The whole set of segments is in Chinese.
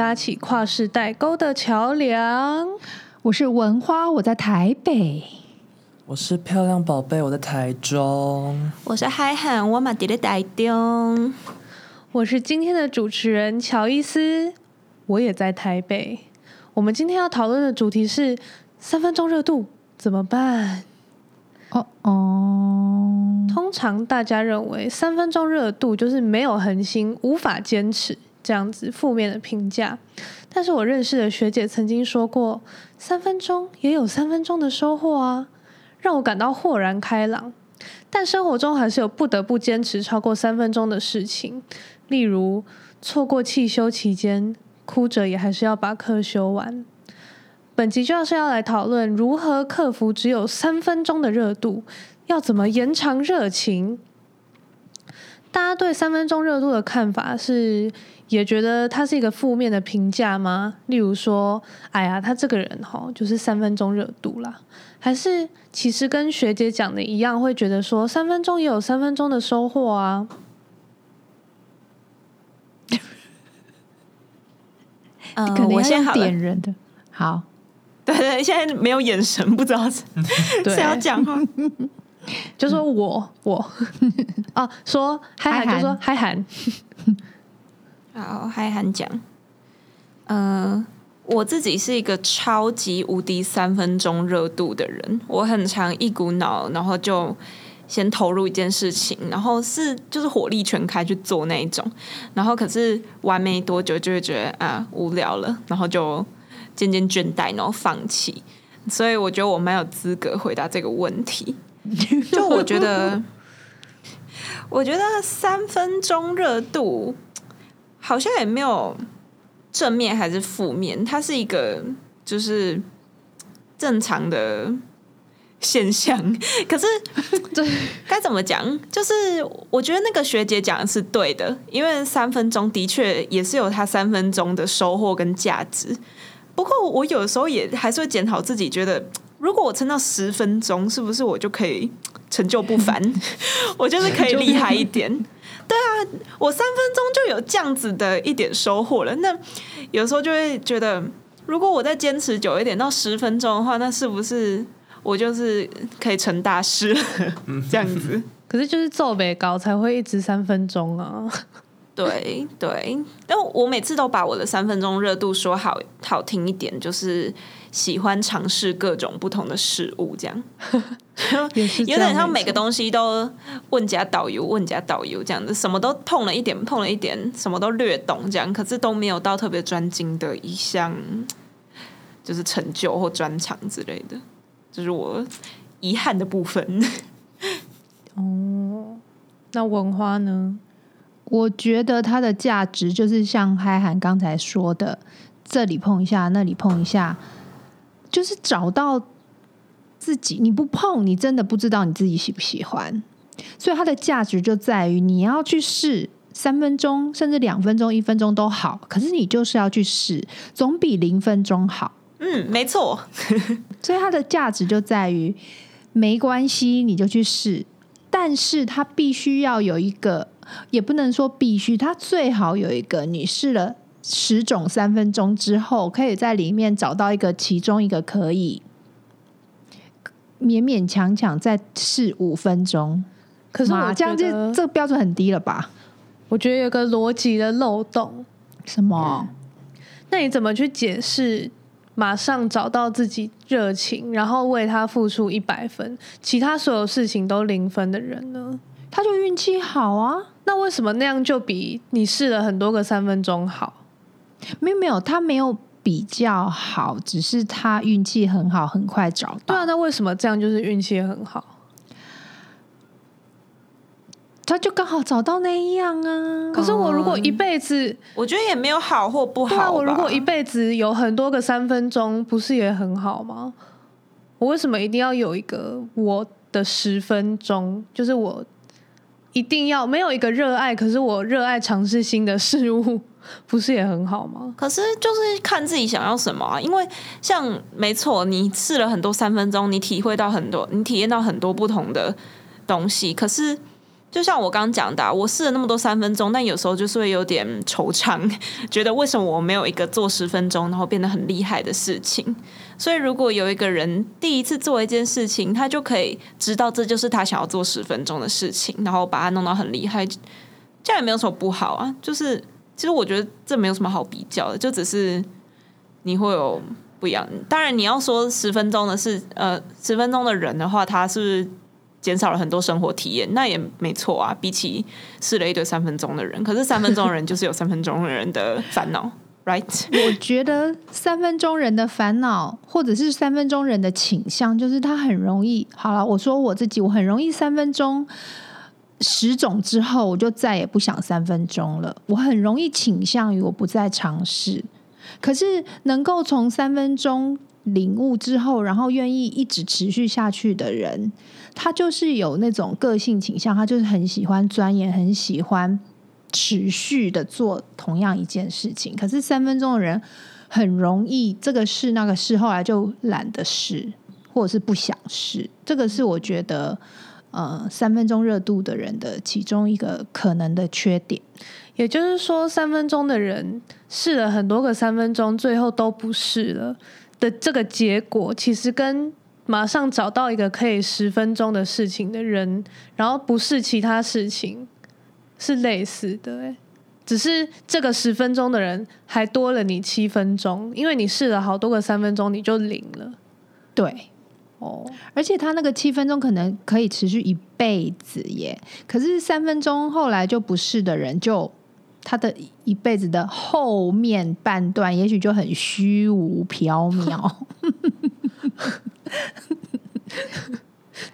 搭起跨世代沟的桥梁。我是文花，我在台北。我是漂亮宝贝，我在台中。我是海涵，我马迪的台中。我是今天的主持人乔伊斯，我也在台北。我们今天要讨论的主题是三分钟热度怎么办？哦哦，通常大家认为三分钟热度就是没有恒心、无法坚持这样子负面的评价。但是我认识的学姐曾经说过，三分钟也有三分钟的收获啊，让我感到豁然开朗。但生活中还是有不得不坚持超过三分钟的事情，例如错过汽修期间，哭着也还是要把课修完。本集就是要来讨论如何克服只有三分钟的热度，要怎么延长热情。大家对三分钟热度的看法是，也觉得他是一个负面的评价吗？例如说，哎呀，他这个人哦，就是三分钟热度啦。还是其实跟学姐讲的一样，会觉得说三分钟也有三分钟的收获啊？嗯，可能我先点人的好。对对，现在没有眼神，不知道是 谁要讲话，就说我我哦，说嗨涵，就说嗨涵，好嗨涵讲，嗯、呃，我自己是一个超级无敌三分钟热度的人，我很常一股脑，然后就先投入一件事情，然后是就是火力全开去做那一种，然后可是玩没多久就会觉得啊无聊了，然后就。渐渐倦怠，然后放弃，所以我觉得我蛮有资格回答这个问题。就我觉得，我觉得三分钟热度好像也没有正面还是负面，它是一个就是正常的现象。可是，对该怎么讲？就是我觉得那个学姐讲的是对的，因为三分钟的确也是有它三分钟的收获跟价值。不过我有时候也还是会检讨自己，觉得如果我撑到十分钟，是不是我就可以成就不凡？我就是可以厉害一点。对啊，我三分钟就有这样子的一点收获了。那有时候就会觉得，如果我再坚持久一点，到十分钟的话，那是不是我就是可以成大事了？这样子。可是就是做不高才会一直三分钟啊。对对，但我每次都把我的三分钟热度说好好听一点，就是喜欢尝试各种不同的事物，这样，有点像每个东西都问假导游，问假导游这样子，什么都碰了一点，碰了一点，什么都略懂这样，可是都没有到特别专精的一项，就是成就或专长之类的，这，就是我遗憾的部分。哦，那文化呢？我觉得它的价值就是像嗨涵刚才说的，这里碰一下，那里碰一下，就是找到自己。你不碰，你真的不知道你自己喜不喜欢。所以它的价值就在于你要去试，三分钟甚至两分钟、一分钟都好，可是你就是要去试，总比零分钟好。嗯，没错。所以它的价值就在于，没关系，你就去试，但是它必须要有一个。也不能说必须，它最好有一个，你试了十种三分钟之后，可以在里面找到一个，其中一个可以勉勉强强再试五分钟。可是我这样子，这个标准很低了吧？我觉得有个逻辑的漏洞。什么？那你怎么去解释马上找到自己热情，然后为他付出一百分，其他所有事情都零分的人呢？他就运气好啊。那为什么那样就比你试了很多个三分钟好？没有没有，他没有比较好，只是他运气很好，很快找到。对啊，那为什么这样就是运气很好？他就刚好找到那样啊。可是我如果一辈子，嗯，我觉得也没有好或不好。啊，我如果一辈子有很多个三分钟，不是也很好吗？我为什么一定要有一个我的十分钟？就是我。一定要没有一个热爱，可是我热爱尝试新的事物，不是也很好吗？可是就是看自己想要什么啊。因为像没错，你试了很多三分钟，你体会到很多，你体验到很多不同的东西。可是就像我刚刚讲的、我试了那么多三分钟，但有时候就是会有点惆怅，觉得为什么我没有一个做十分钟然后变得很厉害的事情？所以如果有一个人第一次做一件事情，他就可以知道这就是他想要做十分钟的事情，然后把它弄到很厉害，这样也没有什么不好啊。就是其实我觉得这没有什么好比较的，就只是你会有不一样。当然你要说十分钟的是呃十分钟的人的话，他是不是？减少了很多生活体验，那也没错啊。比起试了一堆三分钟的人，可是三分钟的人就是有三分钟的人的烦恼，right？我觉得三分钟人的烦恼，或者是三分钟人的倾向，就是他很容易。好了，我说我自己，我很容易三分钟十种之后，我就再也不想三分钟了。我很容易倾向于我不再尝试。可是能够从三分钟领悟之后，然后愿意一直持续下去的人。他就是有那种个性倾向，他就是很喜欢钻研，很喜欢持续的做同样一件事情。可是三分钟的人很容易这个试那个试，后来就懒得试，或者是不想试。这个是我觉得，呃，三分钟热度的人的其中一个可能的缺点。也就是说，三分钟的人试了很多个三分钟，最后都不试了的这个结果，其实跟马上找到一个可以十分钟的事情的人，然后不是其他事情，是类似的诶，只是这个十分钟的人还多了你七分钟，因为你试了好多个三分钟，你就零了。对，哦，而且他那个七分钟可能可以持续一辈子耶，可是三分钟后来就不是的人，就他的一辈子的后面半段，也许就很虚无缥缈。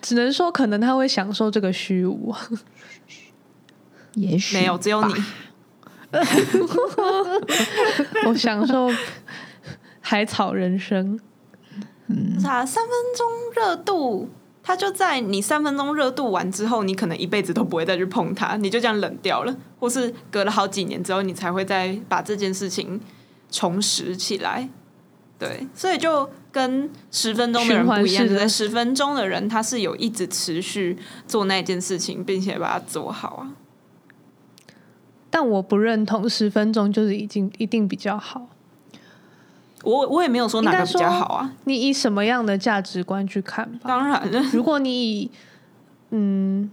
只能说，可能他会享受这个虚无，也许没有，只有你。我享受海草人生。嗯，啥？三分钟热度，它就在你三分钟热度完之后，你可能一辈子都不会再去碰它，你就这样冷掉了，或是隔了好几年之后，你才会再把这件事情重拾起来。对，所以就跟十分钟的人不一样，在十分钟的人他是有一直持续做那件事情，并且把它做好啊。但我不认同十分钟就是已经一定比较好。我我也没有说哪个比较好啊。你以什么样的价值观去看吧？当然了，如果你以嗯，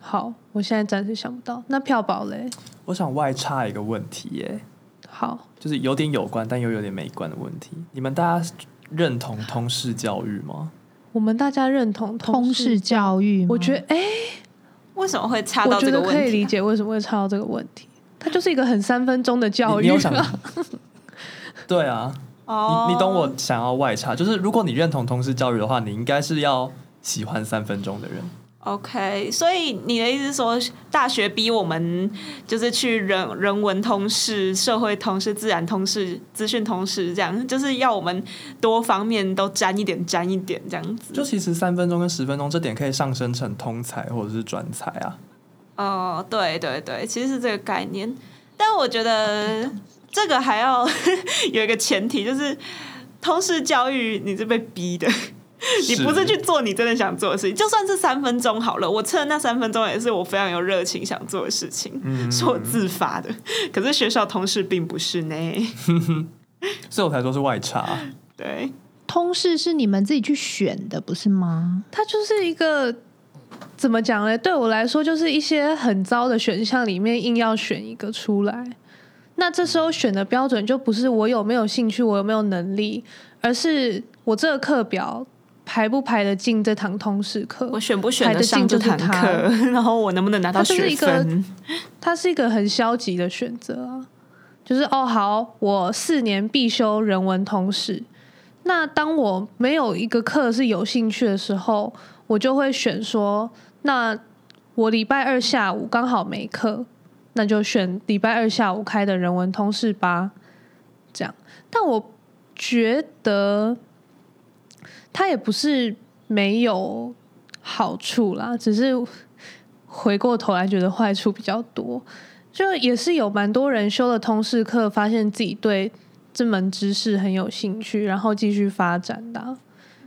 好，我现在暂时想不到。那票宝嘞？我想外插一个问题耶。好。就是有点有关，但又有点没关的问题。你们大家认同通识教育吗？我们大家认同通识教育吗？我觉得，哎、欸，为什么会插到这个问题？我觉得可以理解为什么会插到这个问题。它就是一个很三分钟的教育。你，你有想 对啊，你你懂我想要外差，就是如果你认同通识教育的话，你应该是要喜欢三分钟的人。OK，所以你的意思是说，大学逼我们就是去人人文通识、社会通识、自然通识、资讯通识，这样就是要我们多方面都沾一点、沾一点这样子。就其实三分钟跟十分钟这点可以上升成通才或者是专才啊。哦，对对对，其实是这个概念，但我觉得这个还要 有一个前提，就是通识教育你是被逼的。你不是去做你真的想做的事情，就算是三分钟好了。我测那三分钟也是我非常有热情想做的事情，嗯、是我自发的。可是学校通识并不是呢，所以我才说是外差。对，通识是你们自己去选的，不是吗？它就是一个怎么讲呢？对我来说，就是一些很糟的选项里面硬要选一个出来。那这时候选的标准就不是我有没有兴趣，我有没有能力，而是我这个课表。排不排得进这堂通识课？我选不选得上这堂课？然后我能不能拿到学分？它是一个很消极的选择啊！就是哦，好，我四年必修人文通识。那当我没有一个课是有兴趣的时候，我就会选说，那我礼拜二下午刚好没课，那就选礼拜二下午开的人文通识吧。这样，但我觉得。它也不是没有好处啦，只是回过头来觉得坏处比较多。就也是有蛮多人修了通识课，发现自己对这门知识很有兴趣，然后继续发展的。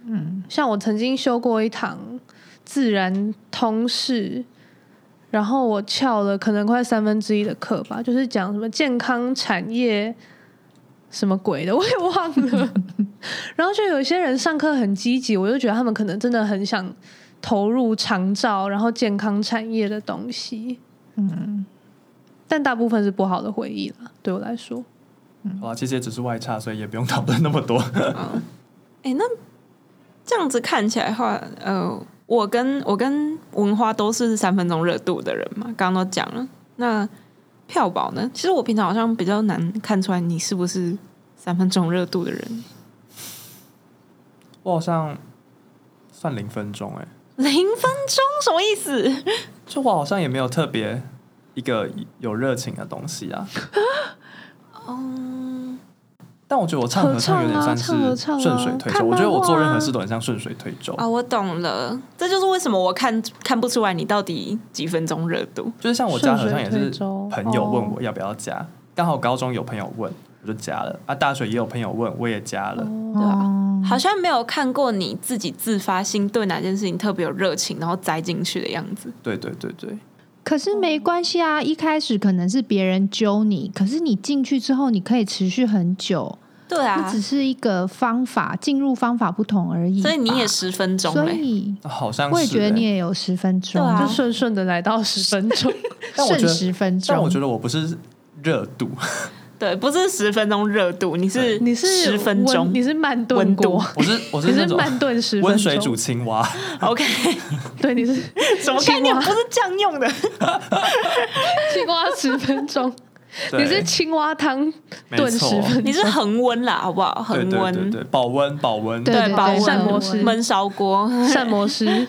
嗯，像我曾经修过一堂自然通识，然后我翘了可能快三分之一的课吧，就是讲什么健康产业什么鬼的，我也忘了。然后就有一些人上课很积极，我就觉得他们可能真的很想投入长照，然后健康产业的东西。嗯，但大部分是不好的回忆了，对我来说。嗯，好，其实也只是外差，所以也不用讨论那么多。嗯，哎，那这样子看起来的话，呃，我跟我跟文花都是三分钟热度的人嘛，刚刚都讲了。那票宝呢？其实我平常好像比较难看出来你是不是三分钟热度的人。我好像算零分钟，哎，零分钟什么意思？就我好像也没有特别一个有热情的东西啊。嗯，但我觉得我唱合唱有点算是顺水推舟。我觉得我做任何事都很像顺水推舟啊。我懂了，这就是为什么我看看不出来你到底几分钟热度。就是像我加合唱也是朋友问我要不要加，刚好高中有朋友问我就加了啊，大学也有朋友问我也加了，对啊，好像没有看过你自己自发性对哪件事情特别有热情，然后栽进去的样子。对对对对。可是没关系啊，一开始可能是别人揪你，可是你进去之后，你可以持续很久。对啊，只是一个方法，进入方法不同而已。所以你也十分钟，所以好像是，我也觉得你也有十分钟，啊、就顺顺的来到十分钟，剩十分钟。但我觉得我不是热度。对，不是十分钟热度，你是你是十分钟，你是慢炖锅，我是我是你是慢炖十分钟，温水煮青蛙。OK，对，你是什么概念？不是这样用的，青蛙十分钟，你是青蛙汤炖十分钟，你是恒温啦，好不好？恒温，对对，保温保温，对保温膳魔师焖烧锅，膳魔师，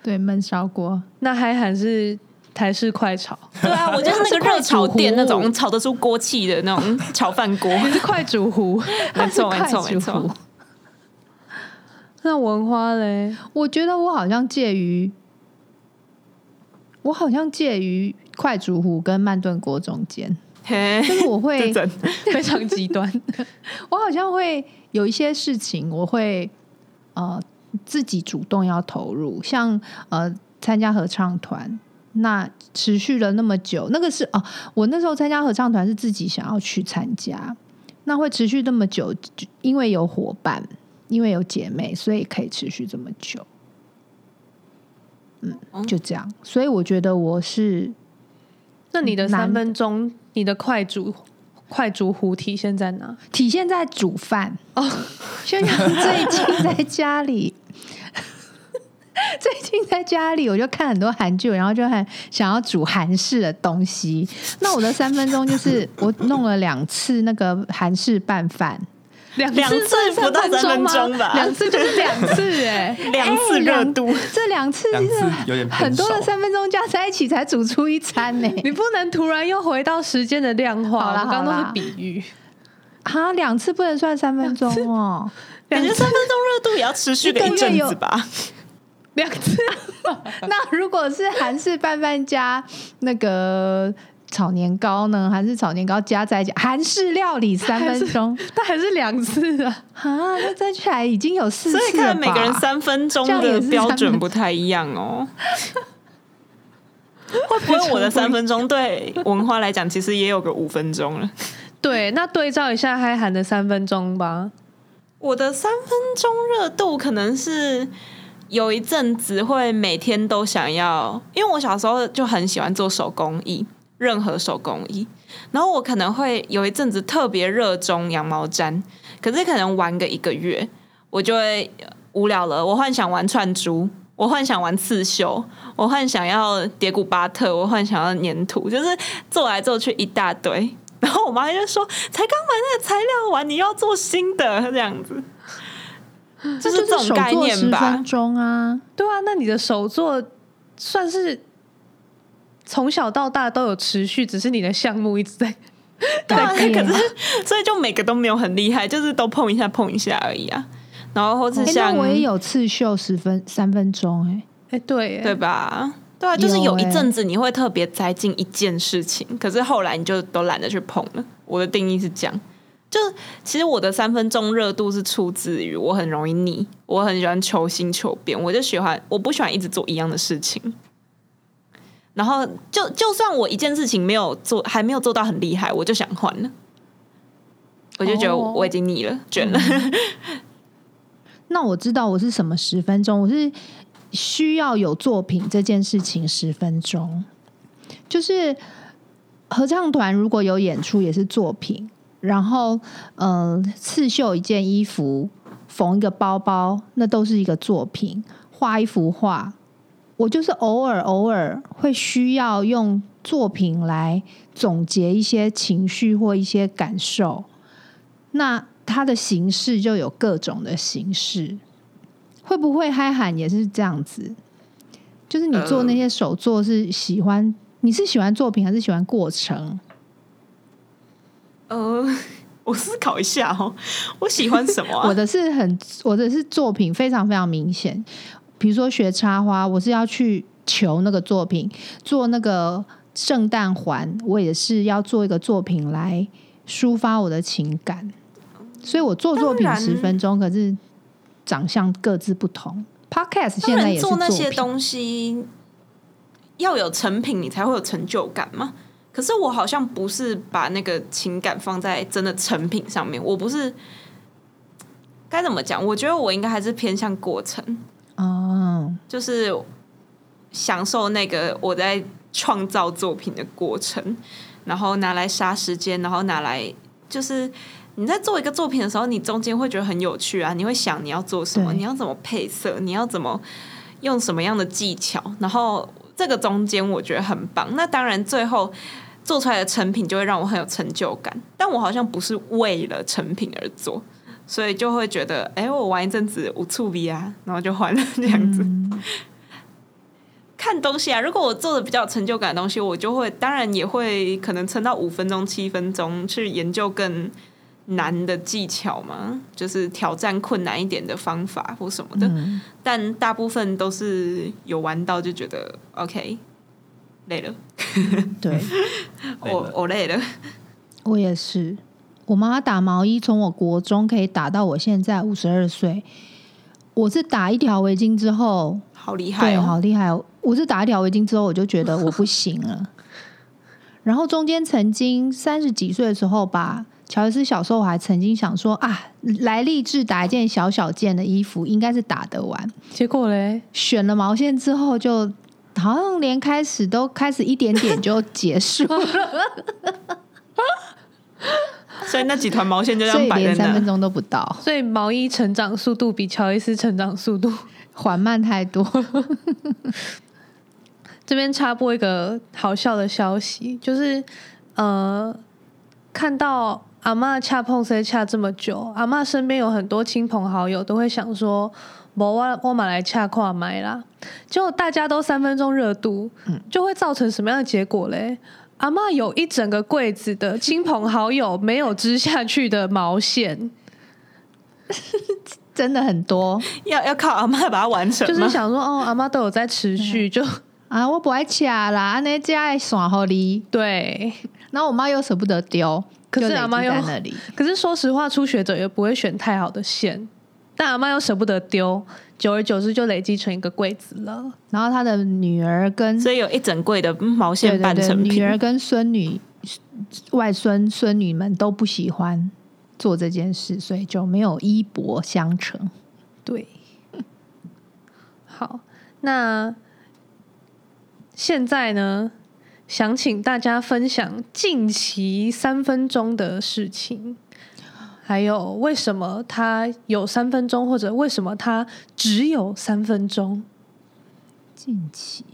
对焖烧锅，那还喊是。台式快炒，对啊，我就是那个热炒店那种炒得出锅气的那种炒饭锅，你 是快煮壶，没错没错没错。那文花嘞？我觉得我好像介于，我好像介于快煮壶跟慢炖锅中间，就是我会 非常极端。我好像会有一些事情，我会呃自己主动要投入，像呃参加合唱团。那持续了那么久，那个是哦，我那时候参加合唱团是自己想要去参加，那会持续那么久，因为有伙伴，因为有姐妹，所以可以持续这么久。嗯，就这样，所以我觉得我是，那你的三分钟，你的快煮快煮壶体现在哪？体现在煮饭哦，就像最近在家里。最近在家里，我就看很多韩剧，然后就很想要煮韩式的东西。那我的三分钟就是 我弄了两次那个韩式拌饭，两次不到三分钟吧？两次就是两次哎，两次热度，这两次就是有点很多的三分钟加在一起才煮出一餐呢。你不能突然又回到时间的量化我，刚刚都是比喻。啊，两次不能算三分钟哦，感觉三分钟热度也要持续个一阵子吧。两次，那如果是韩式拌饭加那个炒年糕呢？韩式炒年糕加在一起，韩式料理三分钟，它还是两次啊？啊，那加起来已经有四次了。所以看每个人三分钟的标准不太一样哦。会不会我的三分钟对文化来讲，其实也有个五分钟了？对，那对照一下嗨韩的三分钟吧。我的三分钟热度可能是。有一阵子会每天都想要，因为我小时候就很喜欢做手工艺，任何手工艺。然后我可能会有一阵子特别热衷羊毛毡，可是可能玩个一个月，我就会无聊了。我幻想玩串珠，我幻想玩刺绣，我幻想要叠古巴特，我幻想要粘土，就是做来做去一大堆。然后我妈就说：“才刚买那个材料完，你要做新的这样子。”就是这种概念吧。十分钟啊，对啊，那你的手作算是从小到大都有持续，只是你的项目一直在 对啊，可是 所以就每个都没有很厉害，就是都碰一下碰一下而已啊。然后或者像、欸、我也有刺绣十分三分钟、欸，哎哎对对吧？对啊，就是有一阵子你会特别栽进一件事情，可是后来你就都懒得去碰了。我的定义是这样。就其实我的三分钟热度是出自于我很容易腻，我很喜欢求新求变，我就喜欢我不喜欢一直做一样的事情。然后就就算我一件事情没有做，还没有做到很厉害，我就想换了。我就觉得我已经腻了，哦、倦了。嗯、那我知道我是什么十分钟，我是需要有作品这件事情十分钟。就是合唱团如果有演出也是作品，然后嗯、呃，刺绣一件衣服、缝一个包包，那都是一个作品。画一幅画，我就是偶尔偶尔会需要用作品来总结一些情绪或一些感受。那它的形式就有各种的形式，会不会嗨喊也是这样子？就是你做那些手作是喜欢，呃、你是喜欢作品还是喜欢过程？呃，我思考一下哦，我喜欢什么、啊？我的是很，我的是作品非常非常明显。比如说学插花，我是要去求那个作品；做那个圣诞环，我也是要做一个作品来抒发我的情感。所以我做作品十分钟，可是长相各自不同。Podcast 现在也是做那些东西，要有成品，你才会有成就感嘛。可是我好像不是把那个情感放在真的成品上面，我不是该怎么讲？我觉得我应该还是偏向过程哦，就是享受那个我在创造作品的过程，然后拿来杀时间，然后拿来就是。你在做一个作品的时候，你中间会觉得很有趣啊！你会想你要做什么，你要怎么配色，你要怎么用什么样的技巧，然后这个中间我觉得很棒。那当然，最后做出来的成品就会让我很有成就感。但我好像不是为了成品而做，所以就会觉得，哎，我玩一阵子无触笔啊，然后就换了这样子。嗯、看东西啊，如果我做的比较有成就感的东西，我就会当然也会可能撑到五分钟、七分钟去研究更。难的技巧嘛，就是挑战困难一点的方法或什么的，嗯、但大部分都是有玩到就觉得 OK，累了。对，我我累了，我也是。我妈妈打毛衣，从我国中可以打到我现在五十二岁。我是打一条围巾之后，好厉害、哦，对，好厉害。我是打一条围巾之后，我就觉得我不行了。然后中间曾经三十几岁的时候吧。乔伊斯小时候我还曾经想说啊，来立志打一件小小件的衣服，应该是打得完。结果嘞，选了毛线之后，就好像连开始都开始一点点就结束了，所以那几团毛线就这样摆连三分钟都不到。所以毛衣成长速度比乔伊斯成长速度缓慢太多。这边插播一个好笑的消息，就是呃，看到。阿嬷恰碰 C 恰这么久？阿嬷身边有很多亲朋好友，都会想说：“我我我买来恰跨买啦。”结果大家都三分钟热度，就会造成什么样的结果嘞？阿妈有一整个柜子的亲朋好友没有织下去的毛线，真的很多，要要靠阿妈把它完成。就是想说，哦，阿妈都有在持续，就啊，我不爱恰啦，那家爱耍好哩。对，然后我妈又舍不得丢。可是阿妈又，可是说实话，初学者也不会选太好的线，但阿妈又舍不得丢，久而久之就累积成一个柜子了。然后他的女儿跟，所以有一整柜的毛线半成品。女儿跟孙女、外孙、孙女们都不喜欢做这件事，所以就没有衣钵相承。对，好，那现在呢？想请大家分享近期三分钟的事情，还有为什么它有三分钟，或者为什么它只有三分钟？近期，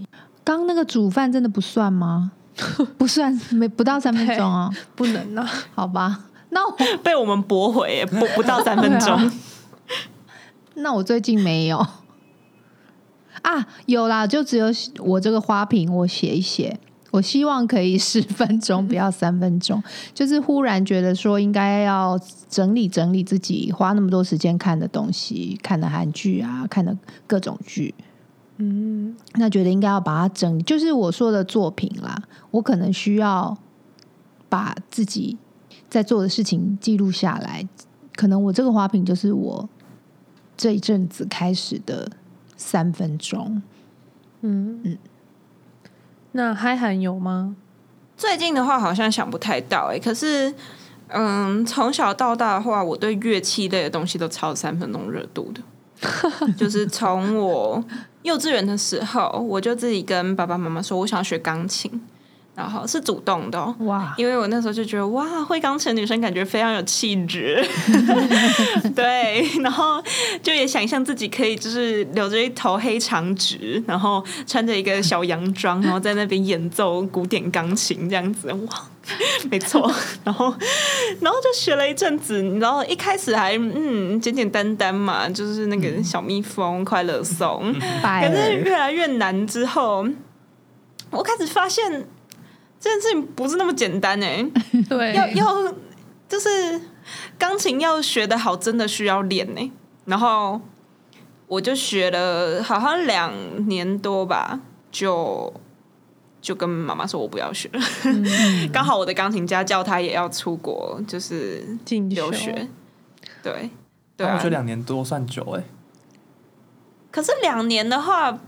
刚那个煮饭真的不算吗？不算，没不到三分钟啊，不能啊，好吧，那我 被我们驳回，不不到三分钟。啊、那我最近没有啊，有啦，就只有我这个花瓶，我写一写。我希望可以十分钟，不要三分钟。就是忽然觉得说，应该要整理整理自己花那么多时间看的东西，看的韩剧啊，看的各种剧。嗯，那觉得应该要把它整理，就是我说的作品啦。我可能需要把自己在做的事情记录下来。可能我这个花瓶就是我这一阵子开始的三分钟。嗯嗯。那嗨韩有吗？最近的话好像想不太到哎、欸，可是嗯，从小到大的话，我对乐器类的东西都超三分钟热度的。就是从我幼稚园的时候，我就自己跟爸爸妈妈说，我想要学钢琴。然后是主动的、哦、哇，因为我那时候就觉得哇，会钢琴女生感觉非常有气质，对，然后就也想象自己可以就是留着一头黑长直，然后穿着一个小洋装，然后在那边演奏古典钢琴这样子，哇，没错，然后然后就学了一阵子，然后一开始还嗯简简单单嘛，就是那个小蜜蜂、嗯、快乐颂，可是越来越难之后，我开始发现。这件事情不是那么简单哎，对，要要就是钢琴要学的好，真的需要练呢。然后我就学了，好像两年多吧，就就跟妈妈说我不要学了。嗯、刚好我的钢琴家叫他也要出国，就是留学。对，对、啊，我觉得两年多算久哎。可是两年的话。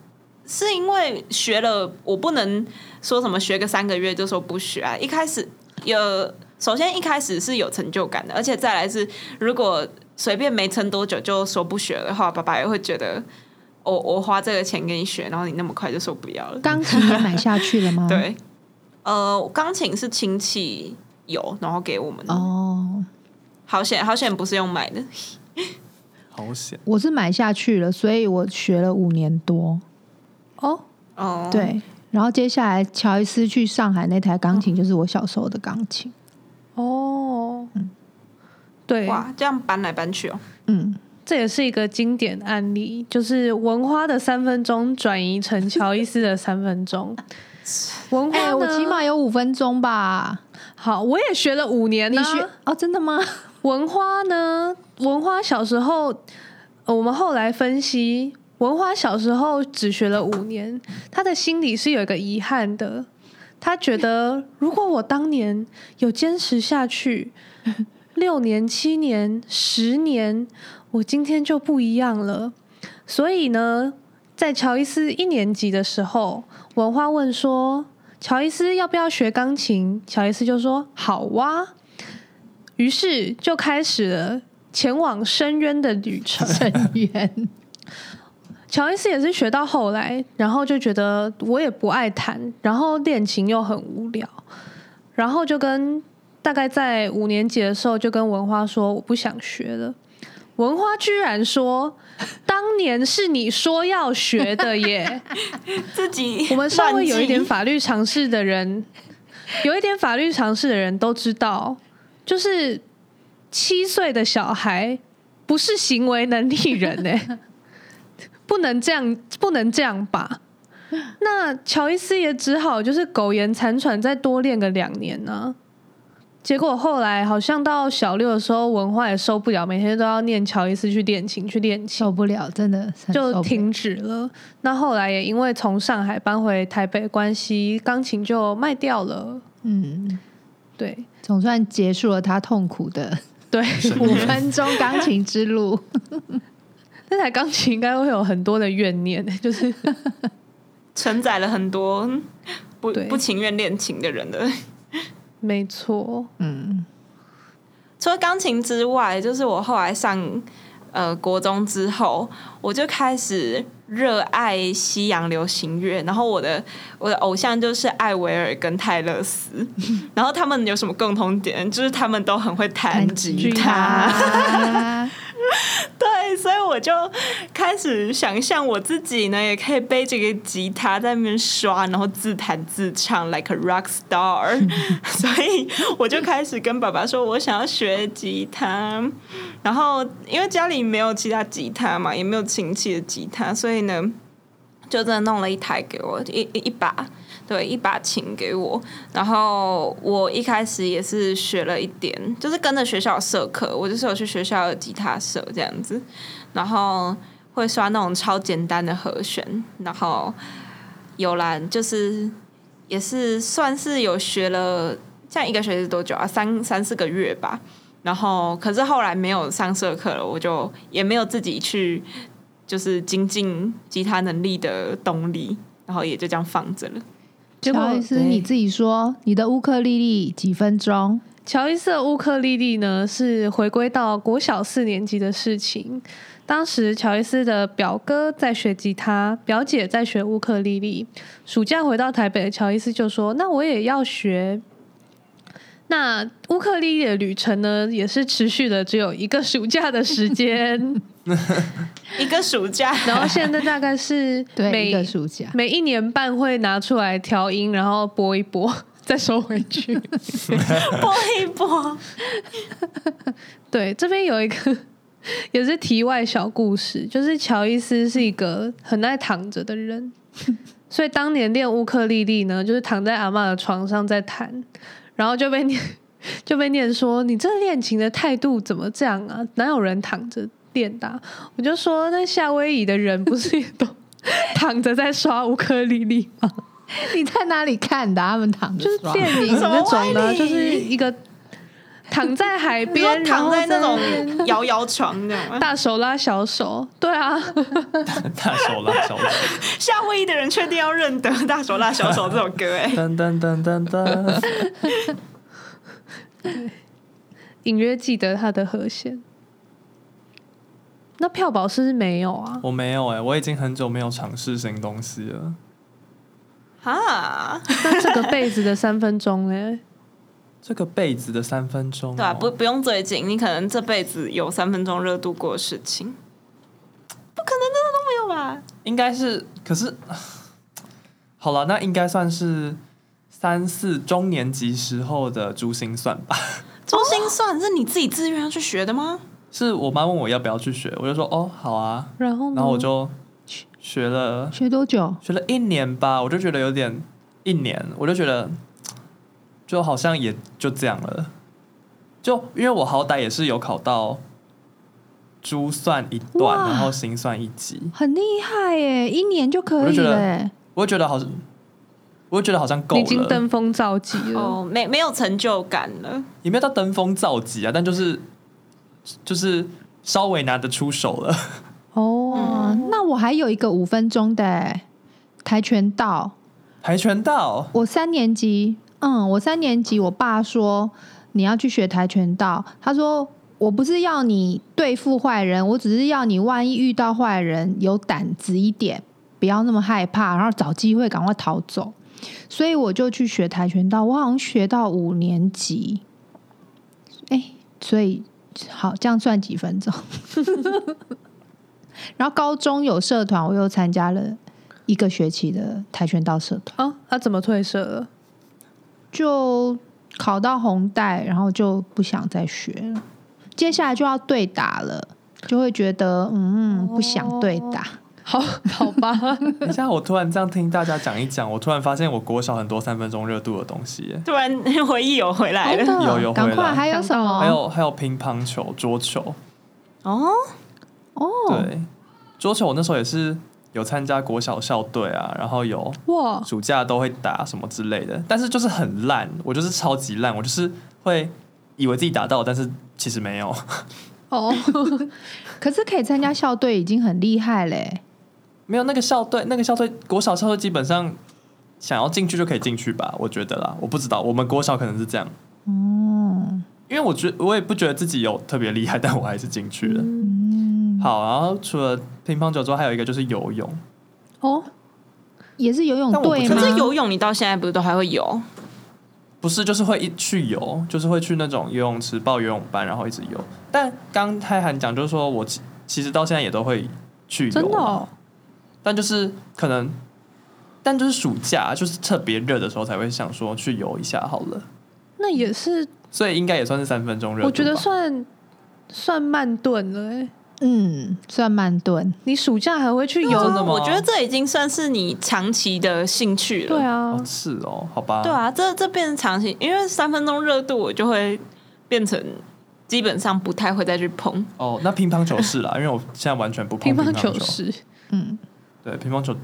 是因为学了，我不能说什么学个三个月就说不学啊。一开始有，首先一开始是有成就感的，而且再来是，如果随便没撑多久就说不学的话，爸爸也会觉得我我花这个钱给你学，然后你那么快就说不要了。钢琴也买下去了吗？对，呃，钢琴是亲戚有，然后给我们的。哦，好险，好险，不是用买的，好险。我是买下去了，所以我学了五年多。哦哦，对，然后接下来乔伊斯去上海那台钢琴就是我小时候的钢琴。哦，嗯，对，哇，这样搬来搬去哦，嗯，这也是一个经典案例，就是文花的三分钟转移成乔伊斯的三分钟。文花、欸，我起码有五分钟吧？好，我也学了五年呢、啊。你学哦？真的吗？文花呢？文花小时候，我们后来分析。文花小时候只学了五年，他的心里是有一个遗憾的。他觉得，如果我当年有坚持下去，六年、七年、十年，我今天就不一样了。所以呢，在乔伊斯一年级的时候，文花问说：“乔伊斯要不要学钢琴？”乔伊斯就说：“好哇。”于是就开始了前往深渊的旅程。深渊。乔伊斯也是学到后来，然后就觉得我也不爱弹，然后练琴又很无聊，然后就跟大概在五年级的时候就跟文花说我不想学了。文花居然说：“当年是你说要学的耶！”自己我们稍微有一点法律常识的人，有一点法律常识的人都知道，就是七岁的小孩不是行为能力人哎。不能这样，不能这样吧？那乔伊斯也只好就是苟延残喘，再多练个两年呢、啊。结果后来好像到小六的时候，文化也受不了，每天都要念乔伊斯去练琴，去练琴，受不了，真的就停止了。那后来也因为从上海搬回台北关系，钢琴就卖掉了。嗯，对，总算结束了他痛苦的对五分钟钢琴之路。这台钢琴应该会有很多的怨念，就是 承载了很多不不情愿练琴的人的。没错，嗯。除了钢琴之外，就是我后来上呃国中之后，我就开始热爱西洋流行乐。然后我的我的偶像就是艾维尔跟泰勒斯。然后他们有什么共同点？就是他们都很会弹吉他。对，所以我就开始想象我自己呢，也可以背这个吉他在那边刷，然后自弹自唱，like a rock star。所以我就开始跟爸爸说，我想要学吉他。然后因为家里没有其他吉他嘛，也没有亲戚的吉他，所以呢，就真的弄了一台给我，一一把。对，一把琴给我，然后我一开始也是学了一点，就是跟着学校社课，我就是有去学校的吉他社这样子，然后会刷那种超简单的和弦，然后有啦，就是也是算是有学了，像一个学期多久啊？三三四个月吧。然后可是后来没有上社课了，我就也没有自己去就是精进吉他能力的动力，然后也就这样放着了。结果乔伊斯你自己说，你的乌克丽丽几分钟？乔伊斯的乌克丽丽呢，是回归到国小四年级的事情。当时乔伊斯的表哥在学吉他，表姐在学乌克丽丽。暑假回到台北乔伊斯就说：“那我也要学。”那乌克丽丽的旅程呢，也是持续的只有一个暑假的时间，一个暑假。然后现在大概是 每对一个暑假，每一年半会拿出来调音，然后播一播，再收回去，播一播。对，这边有一个也是题外小故事，就是乔伊斯是一个很爱躺着的人，所以当年练乌克丽丽呢，就是躺在阿嬷的床上在弹。然后就被念，就被念说：“你这练琴的态度怎么这样啊？哪有人躺着练的啊？”我就说：“那夏威夷的人不是也都 躺着在刷乌克丽丽吗？你在哪里看的？他们躺着就是电影那种的，就是一个躺在海边，躺在那种摇摇床，那样大手拉小手。对啊，大手拉小手。夏威夷的人确定要认得《大手拉小手》这首歌？哎，噔噔噔噔噔。隐约记得他的和弦。那票宝是不是没有啊？我没有哎、欸，我已经很久没有尝试新东西了。哈，那这个辈子的三分钟哎、欸。这个辈子的三分钟、哦，对啊，不不用最近，你可能这辈子有三分钟热度过的事情，不可能真的都没有吧？应该是，可是好了，那应该算是三四中年级时候的珠心算吧。珠心算是你自己自愿要去学的吗？是我妈问我要不要去学，我就说哦好啊，然后然后我就学了，学多久？学了一年吧，我就觉得有点一年，我就觉得。就好像也就这样了，就因为我好歹也是有考到珠算一段，然后心算一级，很厉害耶！一年就可以了。我觉得好像，我觉得好像够了，已经登峰造极了。哦，没没有成就感了，也没有到登峰造极啊，但就是就是稍微拿得出手了。哦，嗯、那我还有一个五分钟的跆拳道，跆拳道，我三年级。嗯，我三年级，我爸说你要去学跆拳道。他说我不是要你对付坏人，我只是要你万一遇到坏人有胆子一点，不要那么害怕，然后找机会赶快逃走。所以我就去学跆拳道，我好像学到五年级。哎，所以好，这样算几分钟？然后高中有社团，我又参加了一个学期的跆拳道社团。啊，他怎么退社了？就考到红带，然后就不想再学了。接下来就要对打了，就会觉得嗯，不想对打。好好吧。等一下，我突然这样听大家讲一讲，我突然发现我国小很多三分钟热度的东西。突然回忆有回来了，有有回来。赶快，还有什么？还有还有乒乓球、桌球。哦哦，对，桌球我那时候也是。有参加国小校队啊，然后有哇，暑假都会打什么之类的，但是就是很烂，我就是超级烂，我就是会以为自己打到，但是其实没有。哦，可是可以参加校队已经很厉害嘞。没有那个校队，那个校队国小校队基本上想要进去就可以进去吧，我觉得啦，我不知道，我们国小可能是这样。嗯，因为我觉我也不觉得自己有特别厉害，但我还是进去了。嗯，好，然后除了。乒乓球之后还有一个就是游泳，哦，也是游泳队吗？可是游泳你到现在不是都还会游？不是，就是会一去游，就是会去那种游泳池报游泳班，然后一直游。但刚泰涵讲就是说我其实到现在也都会去游，真的哦。但就是可能，但就是暑假就是特别热的时候才会想说去游一下好了。那也是，所以应该也算是三分钟热。我觉得算算慢炖了欸。嗯，算慢炖。你暑假还会去游？啊、我觉得这已经算是你长期的兴趣了。对啊，哦是哦，好吧。对啊，这这变成长期，因为三分钟热度，我就会变成基本上不太会再去碰。哦，那乒乓球是啦，因为我现在完全不碰乒乓球。乒乓球是，嗯，对，乒乓球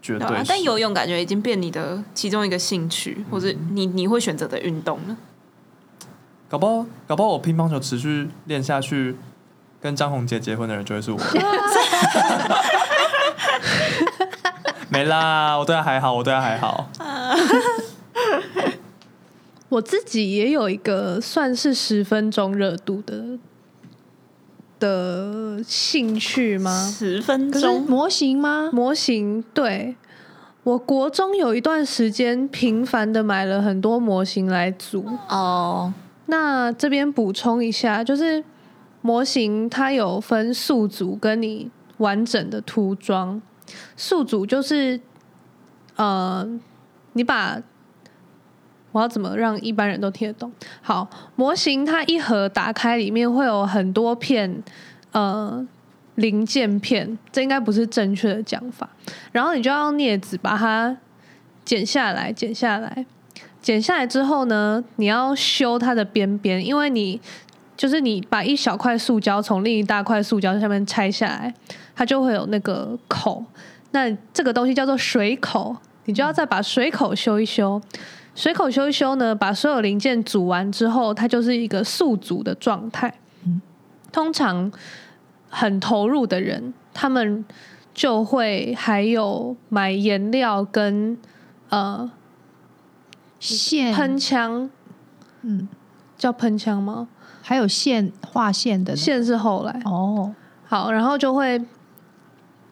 绝对，对、啊。但游泳感觉已经变你的其中一个兴趣，嗯、或者你你会选择的运动了。搞不好，搞不好我乒乓球持续练下去。跟张宏杰结婚的人就会是我。没啦，我对他还好，我对他还好。啊！我自己也有一个算是十分钟热度的的兴趣吗？十分钟模型吗？模型，对。我国中有一段时间频繁的买了很多模型来组哦。Oh. 那这边补充一下，就是模型它有分素组跟你完整的涂装。素组就是呃，你把我要怎么让一般人都听得懂？好，模型它一盒打开，里面会有很多片呃。零件片，这应该不是正确的讲法。然后你就要用镊子把它剪下来，剪下来，剪下来之后呢，你要修它的边边，因为你就是你把一小块塑胶从另一大块塑胶下面拆下来，它就会有那个口。那这个东西叫做水口，你就要再把水口修一修。水口修一修呢，把所有零件组完之后，它就是一个素组的状态。通常。很投入的人，他们就会还有买颜料跟呃线喷枪，嗯，叫喷枪吗？还有线画线的线是后来哦。好，然后就会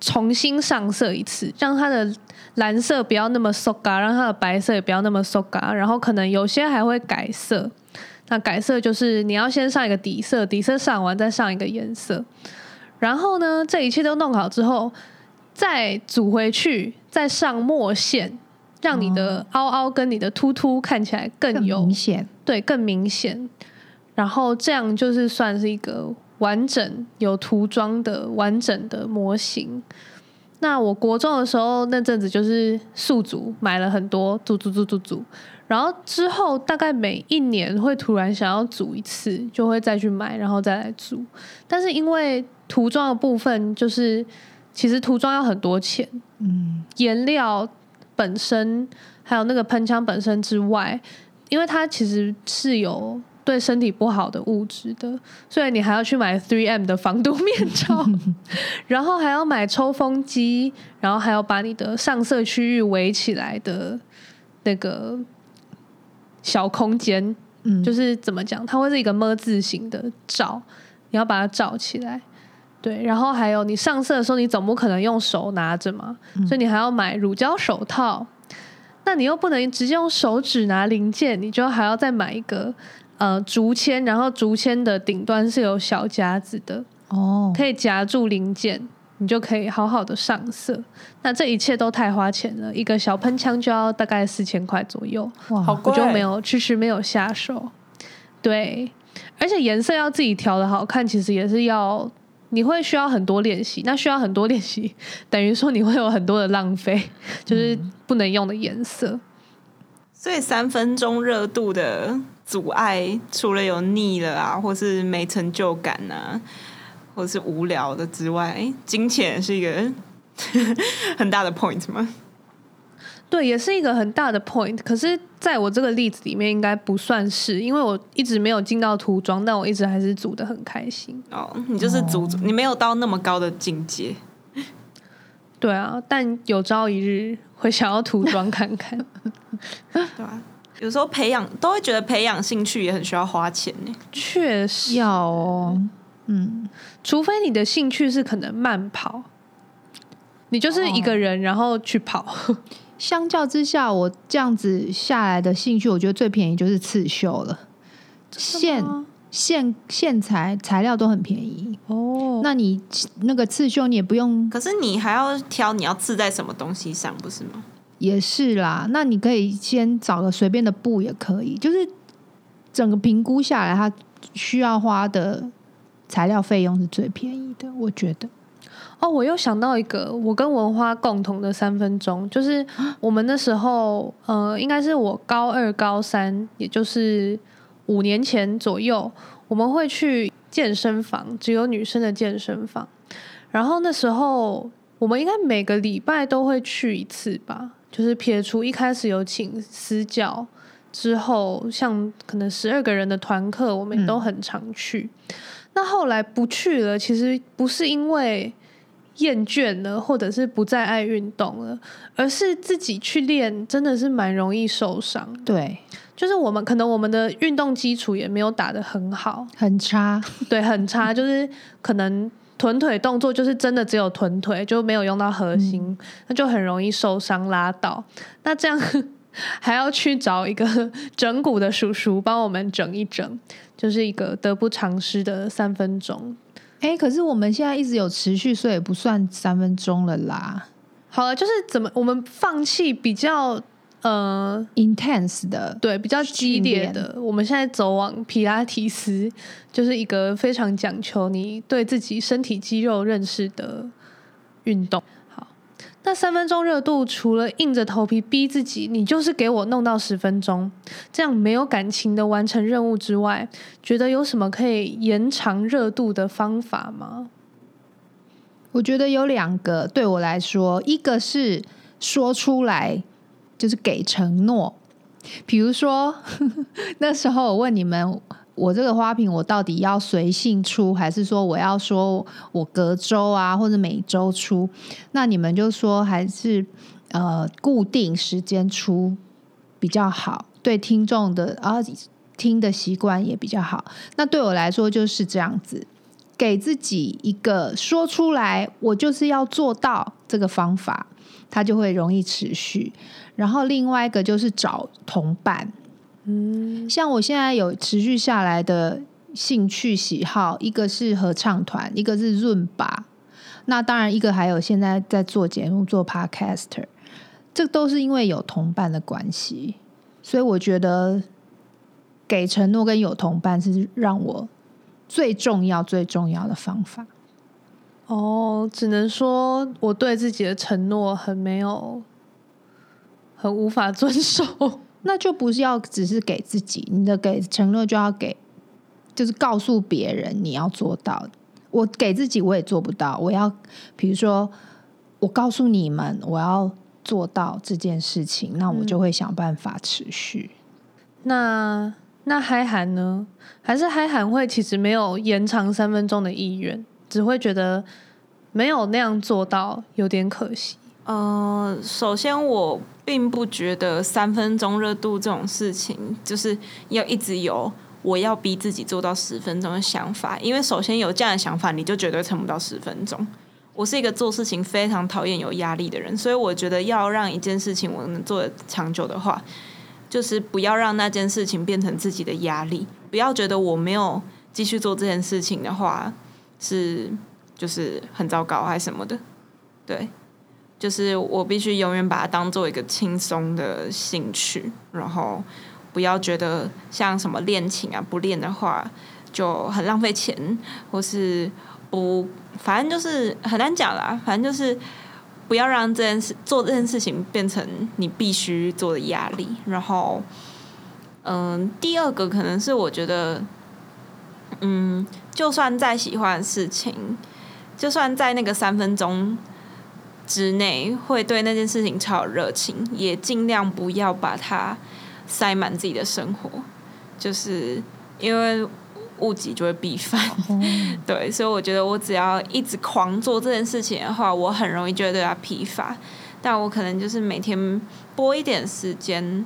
重新上色一次，让它的蓝色不要那么怂嘎，让它的白色也不要那么怂嘎，然后可能有些还会改色。那改色就是你要先上一个底色，底色上完再上一个颜色。然后呢，这一切都弄好之后，再组回去，再上墨线，让你的凹凹跟你的凸凸看起来更有更明显，对，更明显。然后这样就是算是一个完整有涂装的完整的模型。那我国中的时候那阵子就是素组，买了很多组组组组组。然后之后大概每一年会突然想要组一次，就会再去买，然后再来组。但是因为涂装的部分，就是其实涂装要很多钱，嗯，颜料本身还有那个喷枪本身之外，因为它其实是有对身体不好的物质的，所以你还要去买 3M 的防毒面罩，然后还要买抽风机，然后还要把你的上色区域围起来的那个。小空间，嗯，就是怎么讲，它会是一个么字形的罩，你要把它罩起来，对，然后还有你上色的时候，你总不可能用手拿着嘛，嗯，所以你还要买乳胶手套，那你又不能直接用手指拿零件，你就还要再买一个呃竹签，然后竹签的顶端是有小夹子的哦，可以夹住零件。你就可以好好的上色，那这一切都太花钱了，一个小喷枪就要大概四千块左右，哇，好贵，我就没有，迟迟没有下手。对，而且颜色要自己调的好看，其实也是要，你会需要很多练习，那需要很多练习，等于说你会有很多的浪费，就是不能用的颜色。嗯，所以三分钟热度的阻碍，除了有腻了啊，或是没成就感啊。或是无聊的之外，金钱是一个 很大的 point 吗？对，也是一个很大的 point。可是，在我这个例子里面，应该不算是，因为我一直没有进到涂装，但我一直还是组的很开心。哦，你就是组组，你没有到那么高的境界。对啊，但有朝一日会想要涂装看看。对啊，有时候培养都会觉得培养兴趣也很需要花钱呢。确实要哦。嗯，除非你的兴趣是可能慢跑，你就是一个人然后去跑。哦、相较之下，我这样子下来的兴趣，我觉得最便宜就是刺绣了。线线线材材料都很便宜哦。那你那个刺绣你也不用，可是你还要挑你要刺在什么东西上，不是吗？也是啦。那你可以先找个随便的布也可以，就是整个评估下来，它需要花的。材料费用是最便宜的，我觉得。哦，我又想到一个，我跟文花共同的三分钟，就是我们那时候，呃，应该是我高二、高三，也就是五年前左右，我们会去健身房，只有女生的健身房。然后那时候，我们应该每个礼拜都会去一次吧，就是撇除一开始有请私教之后，像可能十二个人的团课，我们也都很常去。嗯那后来不去了，其实不是因为厌倦了，或者是不再爱运动了，而是自己去练，真的是蛮容易受伤。对，就是我们可能我们的运动基础也没有打得很好，很差，对，很差，就是可能臀腿动作就是真的只有臀腿，就没有用到核心，嗯、那就很容易受伤拉倒。那这样 还要去找一个整骨的叔叔帮我们整一整，就是一个得不偿失的三分钟。哎、欸，可是我们现在一直有持续，所以也不算三分钟了啦。好了，就是怎么我们放弃比较呃 intense 的，对，比较激烈的。我们现在走往皮拉提斯，就是一个非常讲求你对自己身体肌肉认识的运动。那三分钟热度，除了硬着头皮逼自己，你就是给我弄到十分钟，这样没有感情的完成任务之外，觉得有什么可以延长热度的方法吗？我觉得有两个，对我来说，一个是说出来，就是给承诺，比如说 那时候我问你们。我这个花瓶，我到底要随性出，还是说我要说我隔周啊，或者每周出？那你们就说还是呃固定时间出比较好，对听众的啊听的习惯也比较好。那对我来说就是这样子，给自己一个说出来，我就是要做到这个方法，它就会容易持续。然后另外一个就是找同伴。嗯，像我现在有持续下来的兴趣喜好，一个是合唱团，一个是润吧，那当然一个还有现在在做节目做 Podcaster，这都是因为有同伴的关系，所以我觉得给承诺跟有同伴是让我最重要最重要的方法。哦，只能说我对自己的承诺很没有，很无法遵守。那就不是要只是给自己，你的给承诺就要给，就是告诉别人你要做到。我给自己我也做不到，我要比如说我告诉你们我要做到这件事情，那我就会想办法持续。嗯、那那嗨韩呢？还是嗨韩会其实没有延长三分钟的意愿，只会觉得没有那样做到有点可惜。呃，首先我并不觉得三分钟热度这种事情就是要一直有我要逼自己做到十分钟的想法，因为首先有这样的想法，你就绝对撑不到十分钟。我是一个做事情非常讨厌有压力的人，所以我觉得要让一件事情我能做得长久的话，就是不要让那件事情变成自己的压力，不要觉得我没有继续做这件事情的话是就是很糟糕还是什么的，对。就是我必须永远把它当做一个轻松的兴趣，然后不要觉得像什么练琴啊，不练的话就很浪费钱，或是不，反正就是很难讲啦。反正就是不要让这件事做这件事情变成你必须做的压力。然后，嗯，第二个可能是我觉得，嗯，就算再喜欢的事情，就算在那个三分钟。之内会对那件事情超有热情，也尽量不要把它塞满自己的生活，就是因为物极就会必反。Oh. 对，所以我觉得我只要一直狂做这件事情的话，我很容易就会对它疲乏。但我可能就是每天拨一点时间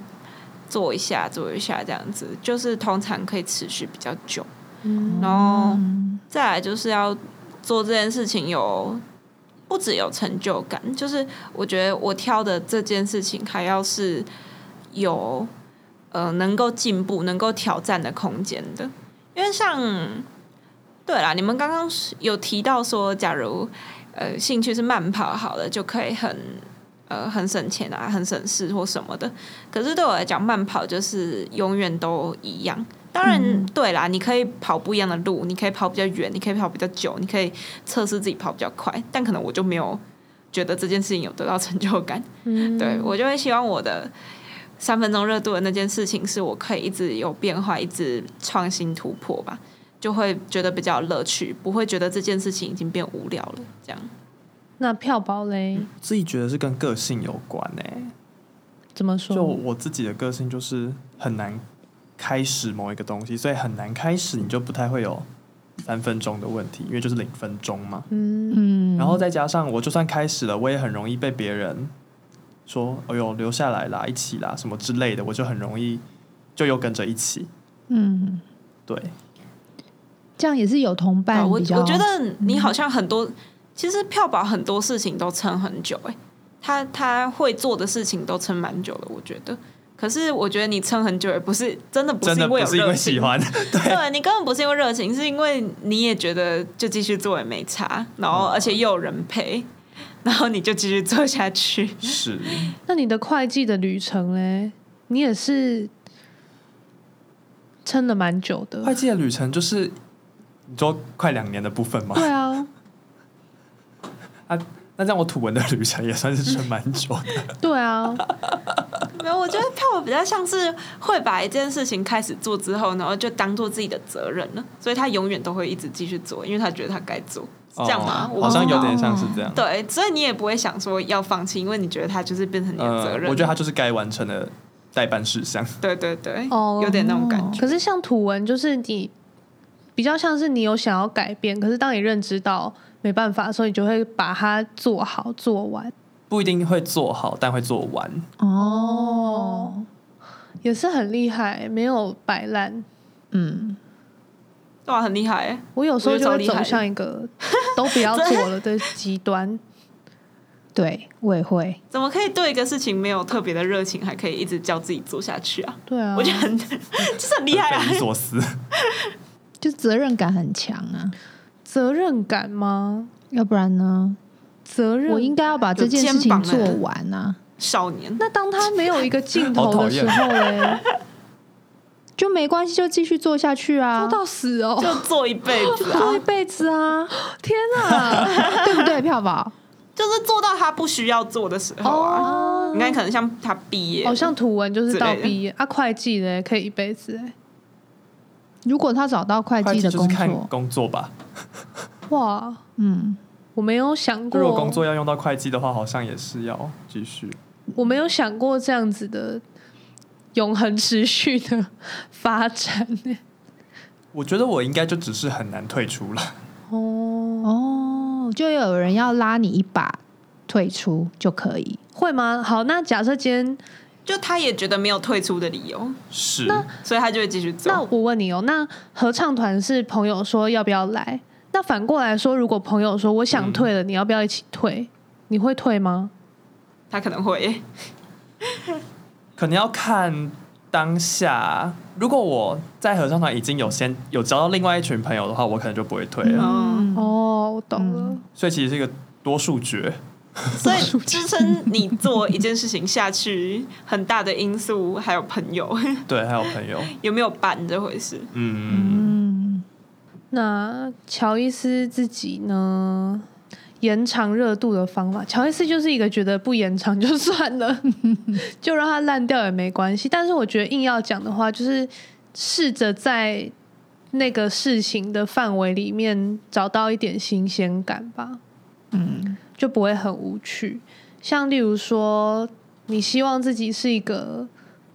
做一下，做一下这样子，就是通常可以持续比较久。Mm. 然后再来就是要做这件事情有。不只有成就感，就是我觉得我挑的这件事情还要是有呃能够进步、能够挑战的空间的。因为像对啦，你们刚刚有提到说，假如呃兴趣是慢跑，好了就可以很呃很省钱啊，很省事或什么的。可是对我来讲，慢跑就是永远都一样。当然，对啦，你可以跑不一样的路，你可以跑比较远，你可以跑比较久，你可以测试自己跑比较快。但可能我就没有觉得这件事情有得到成就感。嗯，对，我就会希望我的三分钟热度的那件事情，是我可以一直有变化，一直创新突破吧，就会觉得比较有乐趣，不会觉得这件事情已经变无聊了。这样。那票包嘞？自己觉得是跟个性有关诶。怎么说？就我自己的个性就是很难。开始某一个东西，所以很难开始，你就不太会有三分钟的问题，因为就是零分钟嘛。嗯嗯，然后再加上我就算开始了，我也很容易被别人说：“哎呦，留下来啦，一起啦，什么之类的。”我就很容易就又跟着一起。嗯，对，这样也是有同伴我。我觉得你好像很多，其实票宝很多事情都撑很久、欸，哎，他他会做的事情都撑蛮久了，我觉得。可是我觉得你撑很久也不是真的，不是因为有真的不是因为喜欢，对，对你根本不是因为热情，是因为你也觉得就继续做也没差，然后而且又有人陪，然后你就继续做下去。是。那你的会计的旅程嘞？你也是撑了蛮久的。会计的旅程就是你说快两年的部分吗？对啊，啊，那这样我土文的旅程也算是撑蛮久的。对啊，没有，我觉得票宝比较像是会把一件事情开始做之后，然后就当做自己的责任了，所以他永远都会一直继续做，因为他觉得他该做，是这样吗？哦、好像有点像是这样。对，所以你也不会想说要放弃，因为你觉得他就是变成你的责任。呃、我觉得他就是该完成的代办事项。对对对，哦，有点那种感觉。可是像图文，就是你比较像是你有想要改变，可是当你认知到没办法，所以你就会把它做好做完。不一定会做好，但会做完。哦，也是很厉害，没有摆烂。嗯，哇，很厉害！我有时候就会走向一个都不要做了 的极端。对，我也会。怎么可以对一个事情没有特别的热情，还可以一直叫自己做下去啊？对啊，我觉得很 就是很厉害啊！匪夷所思，就责任感很强啊。责任感吗？要不然呢？责任，我应该要把这件事情做完啊！少年，那当他没有一个尽头的时候 嘞？就没关系，就继续做下去啊，做到死哦，就做一辈子，做一辈子啊！天哪，对不对，票宝？就是做到他不需要做的时候啊！应该可能像他毕业，好像图文就是到毕业啊，会计呢可以一辈子哎。如果他找到会计的工作，工作吧。哇，嗯。我没有想过，如果工作要用到会计的话，好像也是要继续。我没有想过这样子的永恒持续的发展。我觉得我应该就只是很难退出了。哦哦，就有人要拉你一把退出就可以，会吗？好，那假设今天就他也觉得没有退出的理由，是，那所以他就会继续走。那我问你哦，那合唱团是朋友说要不要来？那反过来说，如果朋友说我想退了，嗯、你要不要一起退？你会退吗？他可能会，可能要看当下。如果我在合唱团已经有先有交到另外一群朋友的话，我可能就不会退了。嗯、哦，我懂了。所以其实是一个多数决。所以支撑你做一件事情下去很大的因素还有朋友。对，还有朋友 有没有伴这回事？嗯。嗯那乔伊斯自己呢？延长热度的方法，乔伊斯就是一个觉得不延长就算了，就让它烂掉也没关系。但是我觉得硬要讲的话，就是试着在那个事情的范围里面找到一点新鲜感吧，嗯，就不会很无趣。像例如说，你希望自己是一个。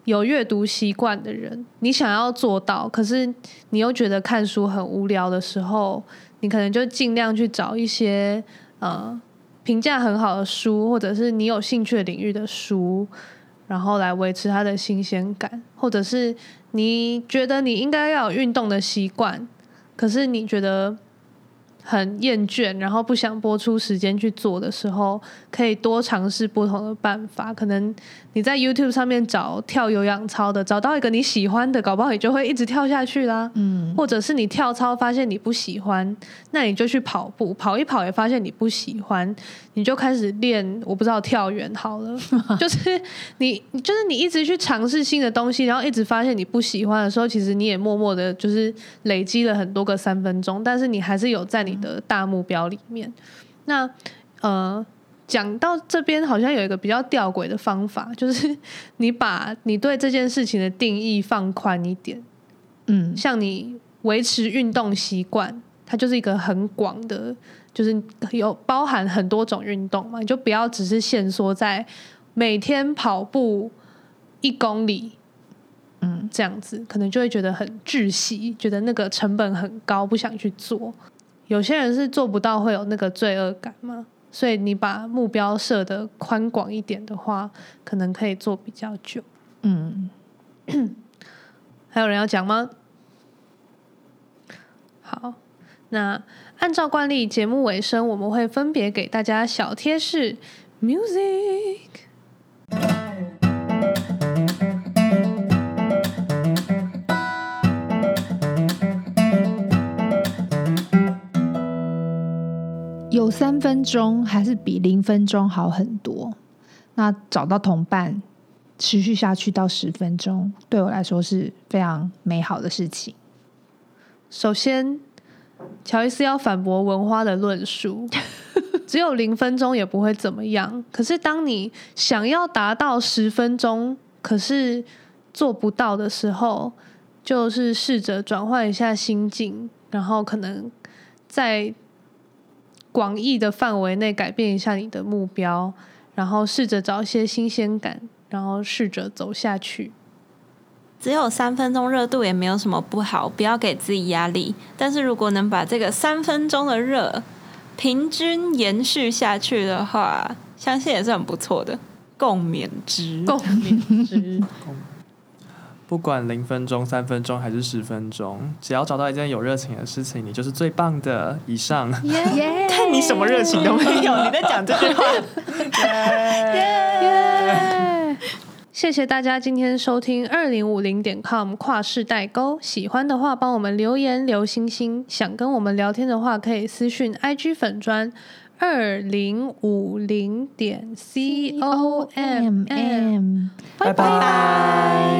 有阅读习惯的人，你想要做到，可是你又觉得看书很无聊的时候，你可能就尽量去找一些呃评价很好的书，或者是你有兴趣领域的书，然后来维持它的新鲜感，或者是你觉得你应该要有运动的习惯，可是你觉得。很厌倦，然后不想拨出时间去做的时候，可以多尝试不同的办法。可能你在 YouTube 上面找跳有氧操的，找到一个你喜欢的，搞不好你就会一直跳下去啦。嗯，或者是你跳操发现你不喜欢，那你就去跑步，跑一跑也发现你不喜欢，你就开始练。我不知道跳远好了，就是你，就是你一直去尝试新的东西，然后一直发现你不喜欢的时候，其实你也默默的，就是累积了很多个三分钟，但是你还是有在你。的大目标里面，那呃，讲到这边好像有一个比较吊诡的方法，就是 你把你对这件事情的定义放宽一点，嗯，像你维持运动习惯，它就是一个很广的，就是有包含很多种运动嘛，你就不要只是限缩在每天跑步一公里嗯，这样子可能就会觉得很窒息，觉得那个成本很高，不想去做。有些人是做不到，会有那个罪恶感嘛。所以你把目标设的宽广一点的话，可能可以做比较久。嗯，还有人要讲吗？好，那按照惯例，节目尾声我们会分别给大家小贴士，music。有三分钟还是比零分钟好很多。那找到同伴，持续下去到十分钟，对我来说是非常美好的事情。首先，乔伊斯要反驳文花的论述，只有零分钟也不会怎么样。可是，当你想要达到十分钟，可是做不到的时候，就是试着转换一下心境，然后可能在。广义的范围内改变一下你的目标，然后试着找一些新鲜感，然后试着走下去。只有三分钟热度也没有什么不好，不要给自己压力。但是如果能把这个三分钟的热平均延续下去的话，相信也是很不错的。共勉之，共勉之。不管零分钟、三分钟还是十分钟，只要找到一件有热情的事情，你就是最棒的。以上！看你什么热情都没有，你在讲这句话。耶！谢谢大家今天收听二零五零点 com 跨世代沟。喜欢的话，帮我们留言留星星。想跟我们聊天的话，可以私讯 IG 粉砖二零五零点 com。拜拜。